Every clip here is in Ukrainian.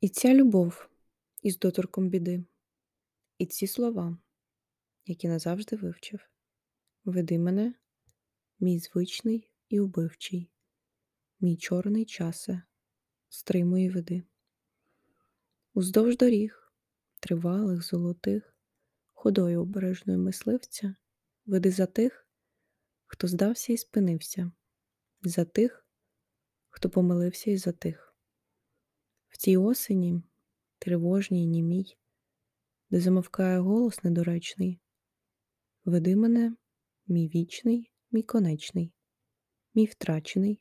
І ця любов із доторком біди, і ці слова, які назавжди вивчив. Веди мене, мій звичний і убивчий, мій чорний часе, стримує веди. Уздовж доріг, тривалих, золотих, ходою обережною мисливця, веди за тих, хто здався і спинився, за тих, хто помилився і затих. В цій осені, тривожній, німій, де замовкає голос недоречний, веди мене, мій вічний, мій конечний, мій втрачений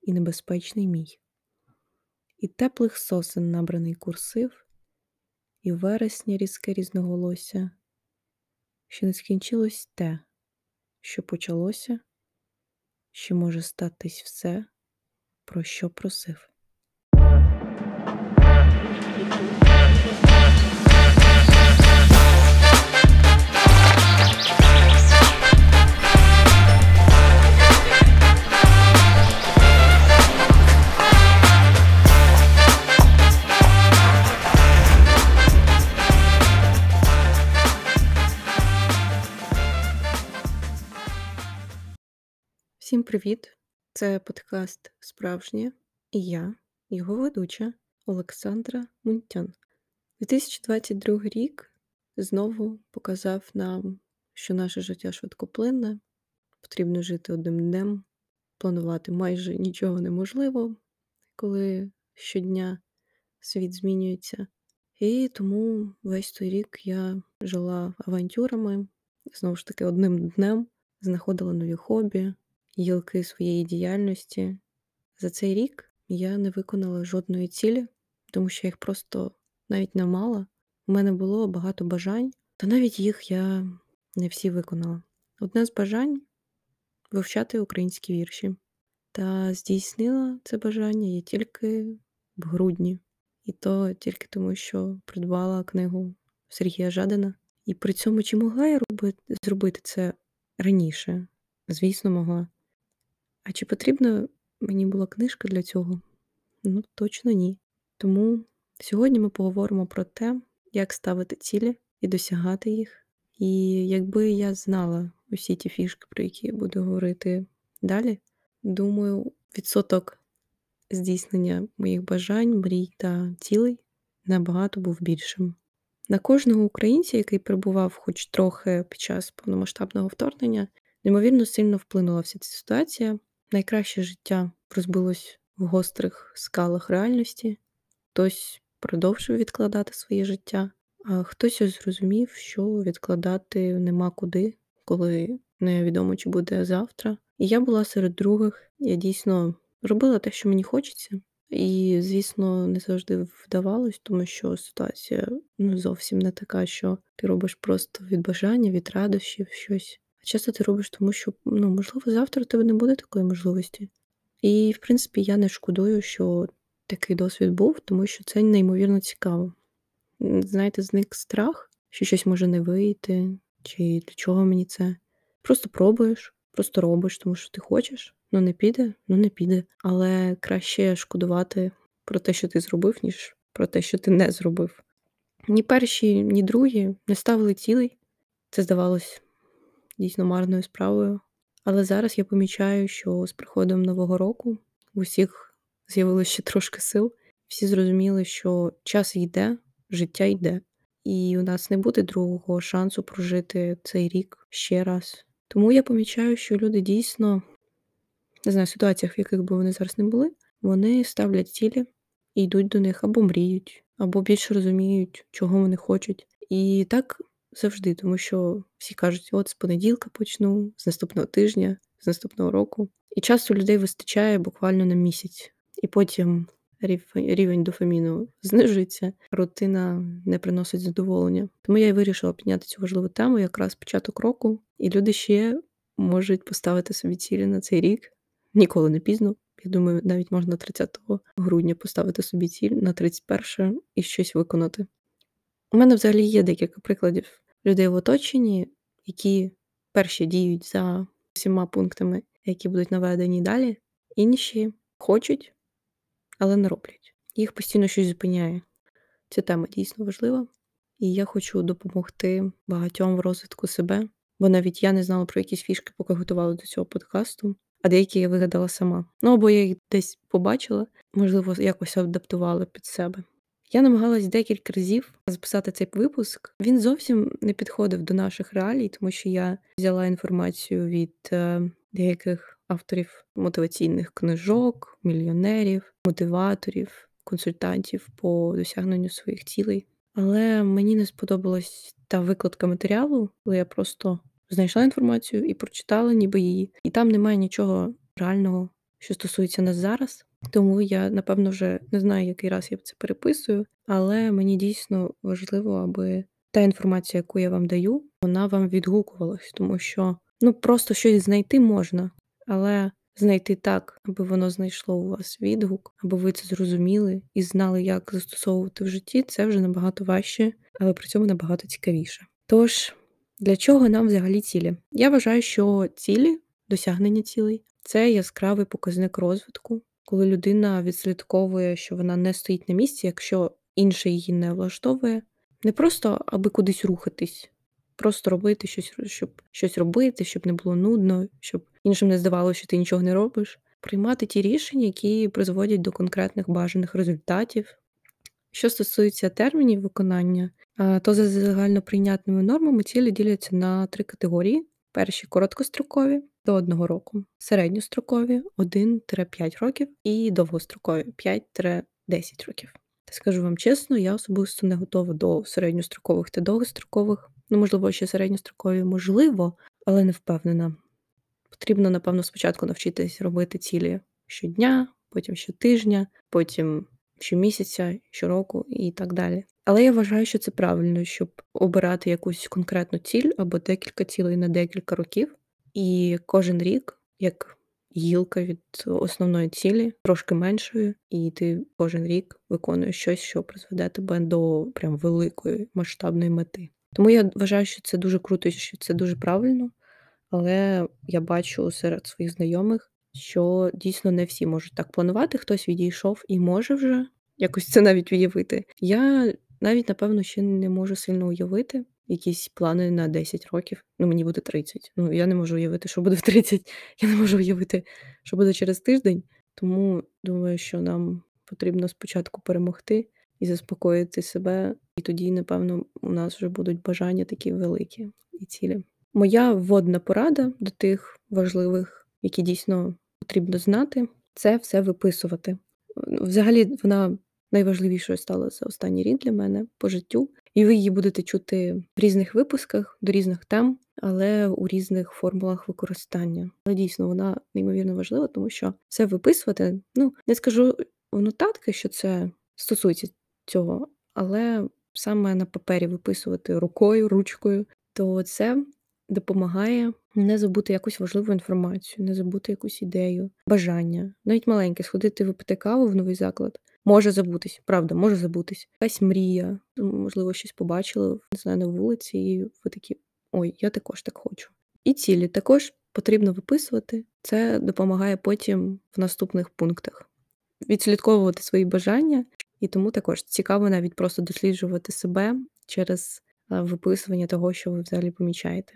і небезпечний мій. І теплих сосен набраний курсив, і вересня різке різноголосся, що не скінчилось те, що почалося, що може статись все, про що просив. Всім привіт! Це подкаст Справжнє і я, його ведуча Олександра Мунтян. 2022 рік знову показав нам, що наше життя швидкоплинне, потрібно жити одним днем, планувати майже нічого неможливо, коли щодня світ змінюється. І тому весь той рік я жила авантюрами, знову ж таки, одним днем знаходила нові хобі гілки своєї діяльності. За цей рік я не виконала жодної цілі, тому що їх просто навіть не мала. У мене було багато бажань, та навіть їх я не всі виконала. Одне з бажань вивчати українські вірші. Та здійснила це бажання я тільки в грудні, і то тільки тому, що придбала книгу Сергія Жадина. І при цьому чи могла я робити, зробити це раніше? Звісно, могла. А чи потрібна мені була книжка для цього? Ну, точно ні. Тому сьогодні ми поговоримо про те, як ставити цілі і досягати їх. І якби я знала усі ті фішки, про які я буду говорити далі, думаю, відсоток здійснення моїх бажань, мрій та цілей набагато був більшим. На кожного українця, який перебував хоч трохи під час повномасштабного вторгнення, неймовірно сильно вплинула вся ця ситуація. Найкраще життя розбилось в гострих скалах реальності, хтось продовжив відкладати своє життя, а хтось зрозумів, що відкладати нема куди, коли невідомо, чи буде завтра. І я була серед других. Я дійсно робила те, що мені хочеться. І, звісно, не завжди вдавалось, тому що ситуація ну, зовсім не така, що ти робиш просто від бажання, від радощів щось. Часто ти робиш, тому що, ну, можливо, завтра у тебе не буде такої можливості. І, в принципі, я не шкодую, що такий досвід був, тому що це неймовірно цікаво. Знаєте, зник страх, що щось може не вийти, чи для чого мені це. Просто пробуєш, просто робиш, тому що ти хочеш. Ну не піде, ну не піде. Але краще шкодувати про те, що ти зробив, ніж про те, що ти не зробив. Ні перші, ні другі не ставили цілей. Це здавалось дійсно марною справою. Але зараз я помічаю, що з приходом нового року в усіх з'явилося ще трошки сил. Всі зрозуміли, що час йде, життя йде, і у нас не буде другого шансу прожити цей рік ще раз. Тому я помічаю, що люди дійсно, не знаю, в ситуаціях, в яких би вони зараз не були, вони ставлять цілі і йдуть до них або мріють, або більше розуміють, чого вони хочуть. І так завжди, тому що всі кажуть, от з понеділка почну, з наступного тижня, з наступного року. І часто людей вистачає буквально на місяць, і потім рівень дофаміну знижується, рутина не приносить задоволення. Тому я й вирішила підняти цю важливу тему якраз початок року, і люди ще можуть поставити собі цілі на цей рік. Ніколи не пізно. Я думаю, навіть можна 30 грудня поставити собі ціль на 31 і щось виконати. У мене взагалі є декілька прикладів людей в оточенні, які перші діють за всіма пунктами, які будуть наведені далі, інші хочуть, але не роблять. їх постійно щось зупиняє. Ця тема дійсно важлива, і я хочу допомогти багатьом в розвитку себе, бо навіть я не знала про якісь фішки, поки готувала до цього подкасту, а деякі я вигадала сама. Ну або я їх десь побачила, можливо, якось адаптувала під себе. Я намагалась декілька разів записати цей випуск. Він зовсім не підходив до наших реалій, тому що я взяла інформацію від е, деяких авторів мотиваційних книжок, мільйонерів, мотиваторів, консультантів по досягненню своїх цілей. Але мені не сподобалась та викладка матеріалу, коли я просто знайшла інформацію і прочитала ніби її. І там немає нічого реального, що стосується нас зараз. Тому я, напевно, вже не знаю, який раз я це переписую, але мені дійсно важливо, аби та інформація, яку я вам даю, вона вам відгукувалась, тому що ну просто щось знайти можна, але знайти так, аби воно знайшло у вас відгук, аби ви це зрозуміли і знали, як застосовувати в житті, це вже набагато важче, але при цьому набагато цікавіше. Тож, для чого нам взагалі цілі? Я вважаю, що цілі, досягнення цілей це яскравий показник розвитку, коли людина відслідковує, що вона не стоїть на місці, якщо інше її не влаштовує, не просто аби кудись рухатись, просто робити щось, щоб щось робити, щоб не було нудно, щоб іншим не здавалося, що ти нічого не робиш, приймати ті рішення, які призводять до конкретних бажаних результатів. Що стосується термінів виконання, то за загальноприйнятними нормами цілі діляться на три категорії: перші короткострокові до одного року, середньострокові 1-5 років і довгострокові 5-10 років. Та скажу вам чесно, я особисто не готова до середньострокових та довгострокових. Ну, можливо, ще середньострокові можливо, але не впевнена. Потрібно, напевно, спочатку навчитись робити цілі щодня, потім щотижня, потім щомісяця, щороку і так далі. Але я вважаю, що це правильно, щоб обирати якусь конкретну ціль або декілька цілей на декілька років, і кожен рік, як гілка від основної цілі, трошки меншою, і ти кожен рік виконуєш щось, що призведе тебе до прям великої масштабної мети. Тому я вважаю, що це дуже круто, що це дуже правильно. Але я бачу серед своїх знайомих, що дійсно не всі можуть так планувати. Хтось відійшов і може вже якось це навіть уявити. Я навіть, напевно, ще не можу сильно уявити якісь плани на 10 років. Ну, мені буде 30. Ну, я не можу уявити, що буде в 30. Я не можу уявити, що буде через тиждень. Тому думаю, що нам потрібно спочатку перемогти і заспокоїти себе, і тоді, напевно, у нас вже будуть бажання такі великі і цілі. Моя вводна порада до тих важливих, які дійсно потрібно знати, це все виписувати. Взагалі, вона найважливішою стала за останній рік для мене по життю, і ви її будете чути в різних випусках до різних тем, але у різних формулах використання. Але дійсно вона неймовірно важлива, тому що все виписувати. Ну не скажу в нотатки, що це стосується цього, але саме на папері виписувати рукою, ручкою, то це допомагає не забути якусь важливу інформацію, не забути якусь ідею, бажання, навіть маленьке сходити випити каву в новий заклад. Може забутись, правда, може забутись. Якась мрія, можливо, щось побачили, не знаю, на вулиці, і ви такі ой, я також так хочу. І цілі також потрібно виписувати. Це допомагає потім в наступних пунктах відслідковувати свої бажання, і тому також цікаво навіть просто досліджувати себе через виписування того, що ви взагалі помічаєте.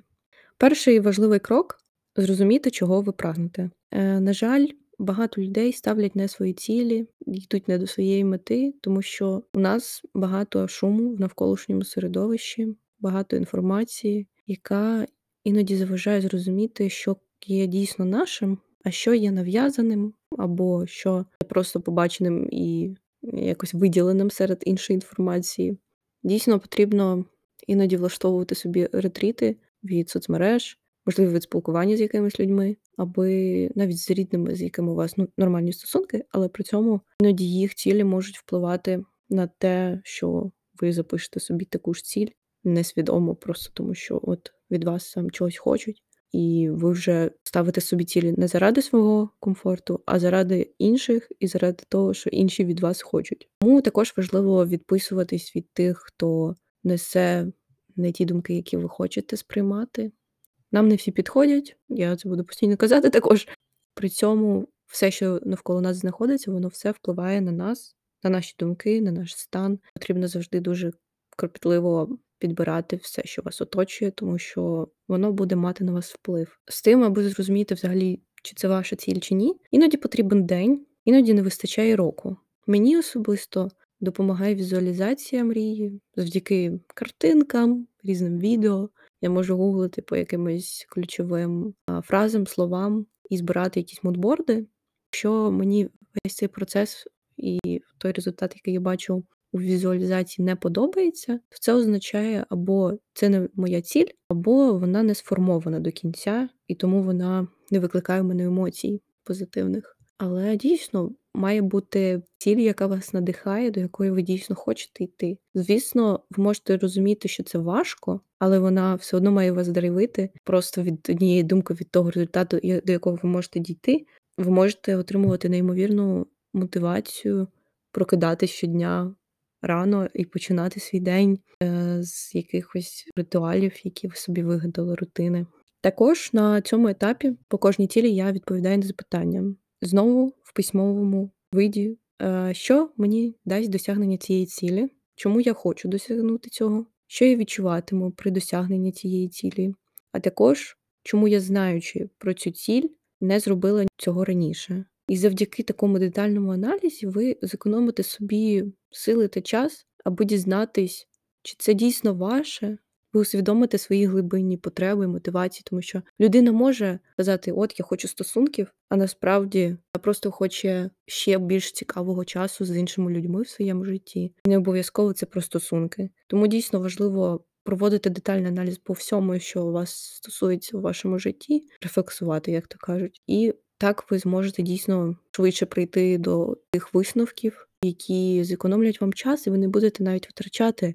Перший важливий крок зрозуміти, чого ви прагнете. Е, на жаль, багато людей ставлять не свої цілі, йдуть не до своєї мети, тому що у нас багато шуму в навколишньому середовищі, багато інформації, яка іноді заважає зрозуміти, що є дійсно нашим, а що є нав'язаним, або що є просто побаченим і якось виділеним серед іншої інформації. Дійсно потрібно іноді влаштовувати собі ретріти від соцмереж, можливо, від спілкування з якимись людьми, аби навіть з рідними, з якими у вас ну, нормальні стосунки, але при цьому іноді їх цілі можуть впливати на те, що ви запишете собі таку ж ціль несвідомо, просто тому що от від вас там чогось хочуть. І ви вже ставите собі цілі не заради свого комфорту, а заради інших і заради того, що інші від вас хочуть. Тому також важливо відписуватись від тих, хто несе не ті думки, які ви хочете сприймати. Нам не всі підходять, я це буду постійно казати також. При цьому все, що навколо нас знаходиться, воно все впливає на нас на наші думки, на наш стан. Потрібно завжди дуже кропітливо підбирати все, що вас оточує, тому що воно буде мати на вас вплив. З тим, аби зрозуміти взагалі, чи це ваша ціль, чи ні, іноді потрібен день, іноді не вистачає року. Мені особисто допомагає візуалізація мрії завдяки картинкам, різним відео. Я можу гуглити по якимось ключовим фразам, словам і збирати якісь мудборди. Якщо мені весь цей процес і той результат, який я бачу у візуалізації, не подобається, то це означає, або це не моя ціль, або вона не сформована до кінця, і тому вона не викликає в мене емоцій позитивних. Але дійсно має бути ціль, яка вас надихає, до якої ви дійсно хочете йти. Звісно, ви можете розуміти, що це важко, але вона все одно має вас драйвити. Просто від однієї думки від того результату, до якого ви можете дійти, ви можете отримувати неймовірну мотивацію, прокидатись щодня рано і починати свій день е, з якихось ритуалів, які ви собі вигадали, рутини. Також на цьому етапі по кожній цілі я відповідаю на запитання знову в письмовому виді, е, що мені дасть досягнення цієї цілі, чому я хочу досягнути цього, що я відчуватиму при досягненні цієї цілі, а також чому я, знаючи про цю ціль, не зробила цього раніше. І завдяки такому детальному аналізі ви зекономите собі сили та час, аби дізнатись, чи це дійсно ваше, ви усвідомите свої глибинні потреби, мотивації, тому що людина може сказати, от я хочу стосунків, а насправді просто хоче ще більш цікавого часу з іншими людьми в своєму житті. І не обов'язково це про стосунки. Тому дійсно важливо проводити детальний аналіз по всьому, що у вас стосується у вашому житті, рефлексувати, як то кажуть, і так ви зможете дійсно швидше прийти до тих висновків, які зекономлять вам час, і ви не будете навіть витрачати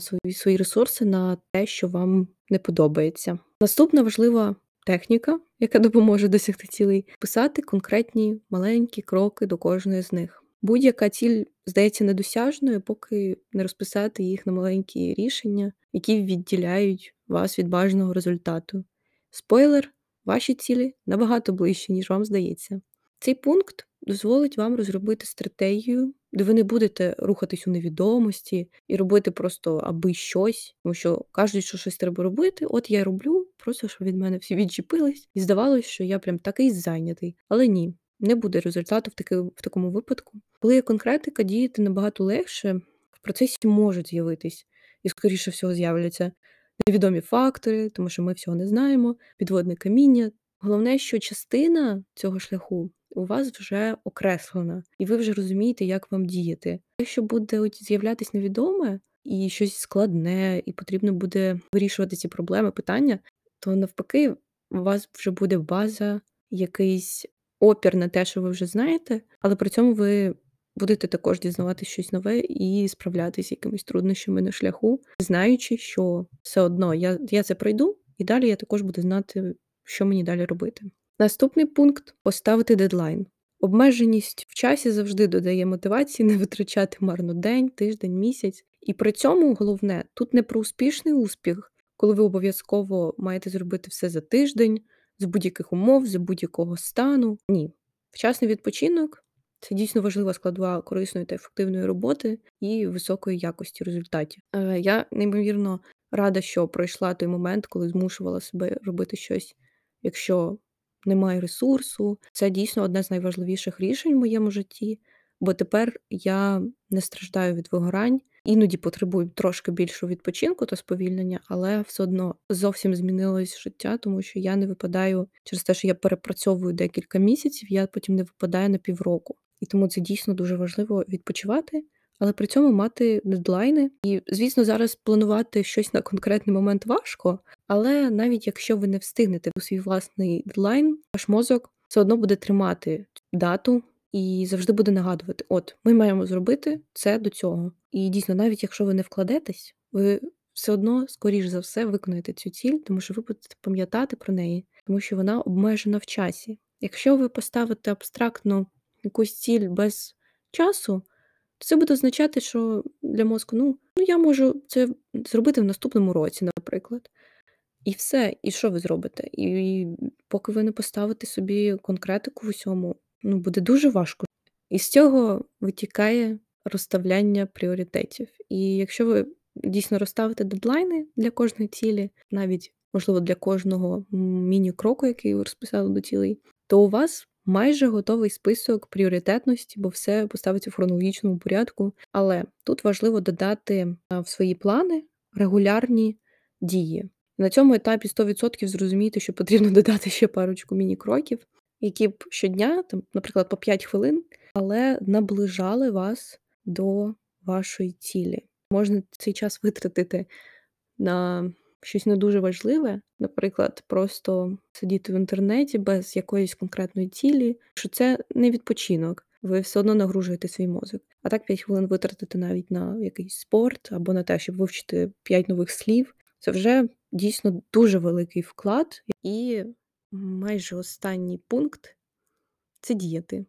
свої свої ресурси на те, що вам не подобається. Наступна важлива техніка, яка допоможе досягти цілей, писати конкретні маленькі кроки до кожної з них. Будь-яка ціль здається недосяжною, поки не розписати їх на маленькі рішення, які відділяють вас від бажаного результату. Спойлер, ваші цілі набагато ближчі, ніж вам здається. Цей пункт дозволить вам розробити стратегію, де ви не будете рухатись у невідомості і робити просто аби щось, тому що кажуть, що щось треба робити. От я роблю, просто щоб від мене всі відчепились, і здавалось, що я прям такий зайнятий. Але ні, не буде результату в таки, в такому випадку. Коли є конкретика, діяти набагато легше, в процесі можуть з'явитись і, скоріше всього, з'являться невідомі фактори, тому що ми всього не знаємо, підводне каміння. Головне, що частина цього шляху у вас вже окреслена, і ви вже розумієте, як вам діяти. Якщо буде з'являтися невідоме і щось складне, і потрібно буде вирішувати ці проблеми, питання, то навпаки, у вас вже буде база, якийсь опір на те, що ви вже знаєте, але при цьому ви будете також дізнаватися щось нове і справлятися якимись труднощами на шляху, знаючи, що все одно я, я це пройду, і далі я також буду знати, що мені далі робити. Наступний пункт поставити дедлайн. Обмеженість в часі завжди додає мотивації не витрачати марно день, тиждень, місяць. І при цьому головне тут не про успішний успіх, коли ви обов'язково маєте зробити все за тиждень, з будь-яких умов, з будь-якого стану. Ні. Вчасний відпочинок це дійсно важлива складова корисної та ефективної роботи і високої якості результатів. Е, я неймовірно рада, що пройшла той момент, коли змушувала себе робити щось, якщо немає ресурсу. Це дійсно одне з найважливіших рішень в моєму житті, бо тепер я не страждаю від вигорань, іноді потребую трошки більшого відпочинку та сповільнення, але все одно зовсім змінилось життя, тому що я не випадаю через те, що я перепрацьовую декілька місяців, я потім не випадаю на півроку. І тому це дійсно дуже важливо відпочивати. Але при цьому мати дедлайни. І, звісно, зараз планувати щось на конкретний момент важко, але навіть якщо ви не встигнете у свій власний дедлайн, ваш мозок все одно буде тримати дату і завжди буде нагадувати: от ми маємо зробити це до цього. І дійсно, навіть якщо ви не вкладетесь, ви все одно, скоріш за все, виконаєте цю ціль, тому що ви будете пам'ятати про неї, тому що вона обмежена в часі. Якщо ви поставите абстрактну якусь ціль без часу, то це буде означати, що для мозку ну, ну я можу це зробити в наступному році, наприклад. І все, і що ви зробите? І поки ви не поставите собі конкретику в усьому, ну буде дуже важко. І з цього витікає розставляння пріоритетів. І якщо ви дійсно розставите дедлайни для кожної цілі, навіть, можливо, для кожного міні-кроку, який ви розписали до цілей, то у вас майже готовий список пріоритетності, бо все поставиться в хронологічному порядку. Але тут важливо додати в свої плани регулярні дії. На цьому етапі 100% зрозуміти, що потрібно додати ще парочку міні-кроків, які б щодня, там, наприклад, по 5 хвилин, але наближали вас до вашої цілі. Можна цей час витратити на щось не дуже важливе, наприклад, просто сидіти в інтернеті без якоїсь конкретної цілі, що це не відпочинок. Ви все одно нагружуєте свій мозок. А так 5 хвилин витратити навіть на якийсь спорт або на те, щоб вивчити 5 нових слів. Це вже дійсно дуже великий вклад. І майже останній пункт це діяти.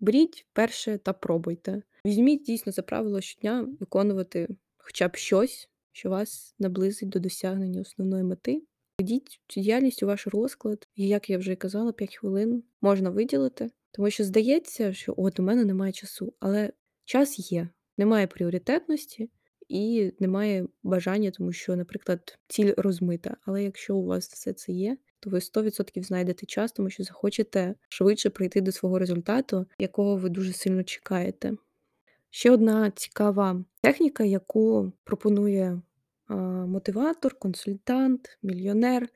Беріть перше та пробуйте. Візьміть дійсно за правило щодня виконувати хоча б щось, що вас наблизить до досягнення основної мети. Ведіть цю діяльність у ваш розклад, і, як я вже казала, 5 хвилин можна виділити, тому що здається, що от у мене немає часу, але час є, немає пріоритетності і немає бажання, тому що, наприклад, ціль розмита. Але якщо у вас все це є, то ви 100% знайдете час, тому що захочете швидше прийти до свого результату, якого ви дуже сильно чекаєте. Ще одна цікава техніка, яку пропонує мотиватор, консультант, мільйонер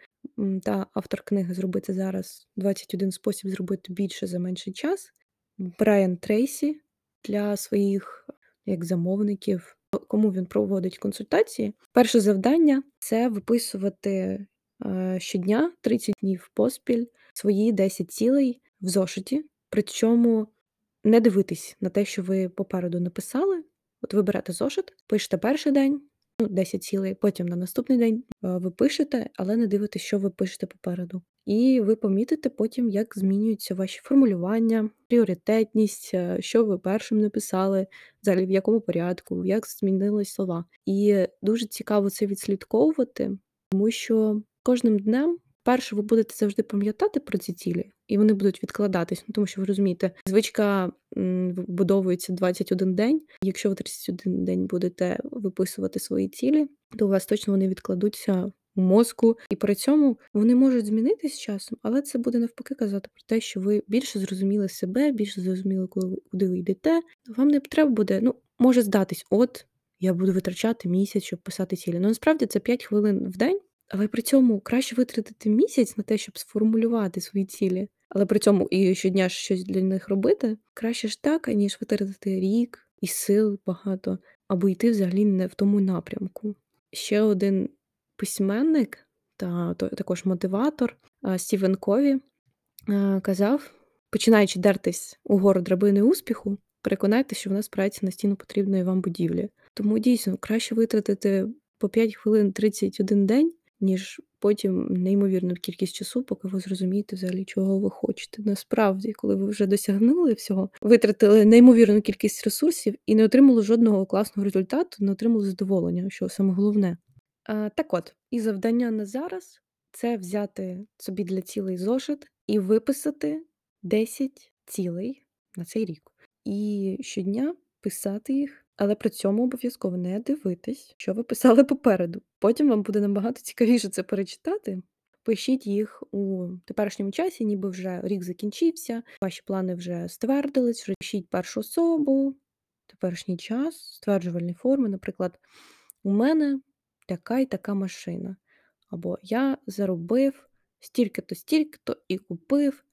та автор книги Зробити зараз 21 спосіб зробити більше за менший час. Брайан Трейсі для своїх як замовників, кому він проводить консультації. Перше завдання це виписувати щодня 30 днів поспіль свої 10 цілей в зошиті. Причому не дивитись на те, що ви попереду написали. От ви берете зошит, пишете перший день, ну, 10 цілей, потім на наступний день ви пишете, але не дивитесь, що ви пишете попереду. І ви помітите потім, як змінюються ваші формулювання, пріоритетність, що ви першим написали, взагалі в якому порядку, як змінились слова. І дуже цікаво це відслідковувати, тому що кожним днем Перше, ви будете завжди пам'ятати про ці цілі, і вони будуть відкладатись, ну тому що ви розумієте, звичка вбудовується 21 день. Якщо ви 31 день будете виписувати свої цілі, то у вас точно вони відкладуться мозку, і при цьому вони можуть змінитись з часом, але це буде навпаки казати про те, що ви більше зрозуміли себе, більше зрозуміли, коли куди ви йдете. Вам не треба буде, ну може здатись, от я буду витрачати місяць, щоб писати цілі. Ну насправді це 5 хвилин в день. Але при цьому краще витратити місяць на те, щоб сформулювати свої цілі, але при цьому і щодня щось для них робити. Краще ж так, ніж витратити рік і сил багато, або йти взагалі не в тому напрямку. Ще один письменник та також мотиватор Стівен Кові казав, починаючи дертись угору драбини успіху, переконайтеся, що вона спирається на стіну потрібної вам будівлі. Тому дійсно краще витратити по 5 хвилин 31 день ніж потім неймовірну кількість часу, поки ви зрозумієте взагалі, чого ви хочете. Насправді, коли ви вже досягнули всього, витратили неймовірну кількість ресурсів і не отримали жодного класного результату, не отримали задоволення, що саме головне. А, Так от, і завдання на зараз це взяти собі для цілий зошит і виписати 10 цілей на цей рік. І щодня писати їх але при цьому обов'язково не дивитись, що ви писали попереду. Потім вам буде набагато цікавіше це перечитати. Пишіть їх у теперішньому часі, ніби вже рік закінчився, ваші плани вже ствердились, пишіть першу особу, теперішній час, стверджувальні форми. Наприклад, у мене така і така машина. Або я заробив стільки-то, стільки-то і купив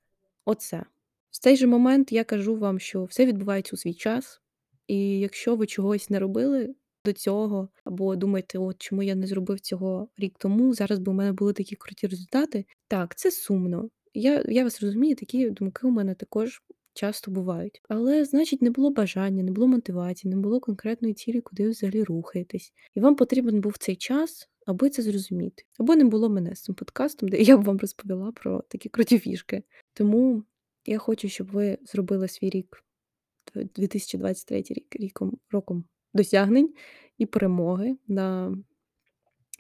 оце. В цей же момент я кажу вам, що все відбувається у свій час. І якщо ви чогось не робили до цього, або думаєте, от чому я не зробив цього рік тому, зараз би у мене були такі круті результати. Так, це сумно. Я я вас розумію, такі думки у мене також часто бувають. Але, значить, не було бажання, не було мотивації, не було конкретної цілі, куди ви взагалі рухаєтесь. І вам потрібен був цей час, аби це зрозуміти. Або не було мене з цим подкастом, де я б вам розповіла про такі круті фішки. Тому я хочу, щоб ви зробили свій рік 2023 рік ріком роком досягнень і перемоги на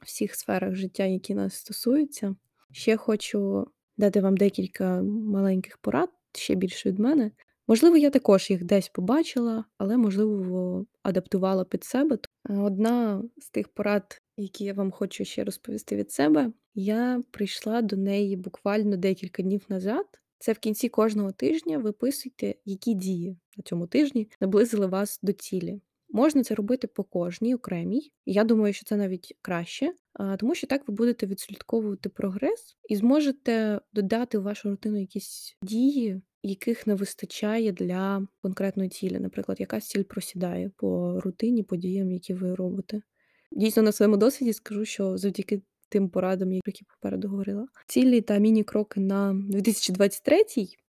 всіх сферах життя, які нас стосуються. Ще хочу дати вам декілька маленьких порад, ще більше від мене. Можливо, я також їх десь побачила, але, можливо, адаптувала під себе. Одна з тих порад, які я вам хочу ще розповісти від себе, я прийшла до неї буквально декілька днів назад. Це в кінці кожного тижня виписуйте, які дії на цьому тижні наблизили вас до цілі. Можна це робити по кожній окремій. Я думаю, що це навіть краще, тому що так ви будете відслідковувати прогрес і зможете додати в вашу рутину якісь дії, яких не вистачає для конкретної цілі. Наприклад, якась ціль просідає по рутині, по діям, які ви робите. Дійсно, на своєму досвіді скажу, що завдяки тим порадам, які попереду говорила, цілі та міні-кроки на 2023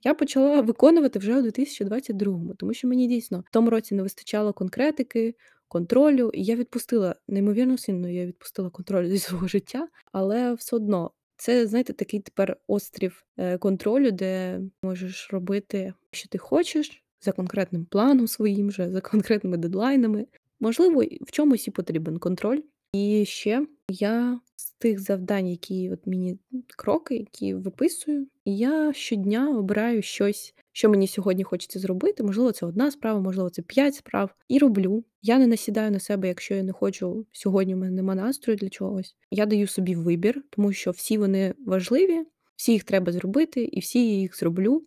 я почала виконувати вже у 2022-му, тому що мені дійсно в тому році не вистачало конкретики, контролю, і я відпустила неймовірно сильно. Я відпустила контроль зі свого життя, але все одно це, знаєте, такий тепер острів е, контролю, де можеш робити, що ти хочеш, за конкретним планом своїм же, за конкретними дедлайнами. Можливо, в чомусь і потрібен контроль. І ще я з тих завдань, які от мені кроки, які виписую, я щодня обираю щось, що мені сьогодні хочеться зробити. Можливо, це одна справа, можливо, це п'ять справ. І роблю. Я не насідаю на себе, якщо я не хочу сьогодні. У мене нема настрою для чогось. Я даю собі вибір, тому що всі вони важливі, всі їх треба зробити, і всі я їх зроблю.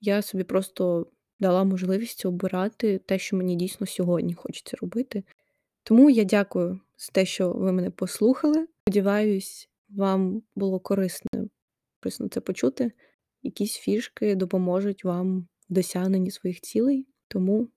Я собі просто дала можливість обирати те, що мені дійсно сьогодні хочеться робити. Тому я дякую за те, що ви мене послухали. Сподіваюсь, вам було корисно корисно це почути. Якісь фішки допоможуть вам в досягненні своїх цілей. Тому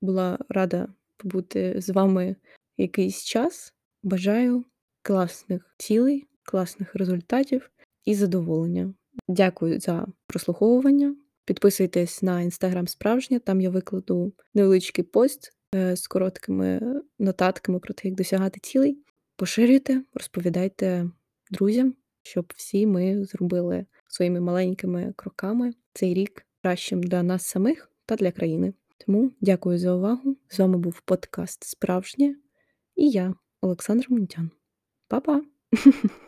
була рада побути з вами якийсь час. Бажаю класних цілей, класних результатів і задоволення. Дякую за прослуховування. Підписуйтесь на інстаграм справжнє, там я викладу невеличкий пост з короткими нотатками про те, як досягати цілей. Поширюйте, розповідайте друзям, щоб всі ми зробили своїми маленькими кроками цей рік кращим для нас самих та для країни. Тому дякую за увагу. З вами був подкаст Справжнє і я, Олександр Мунтян. Па-па!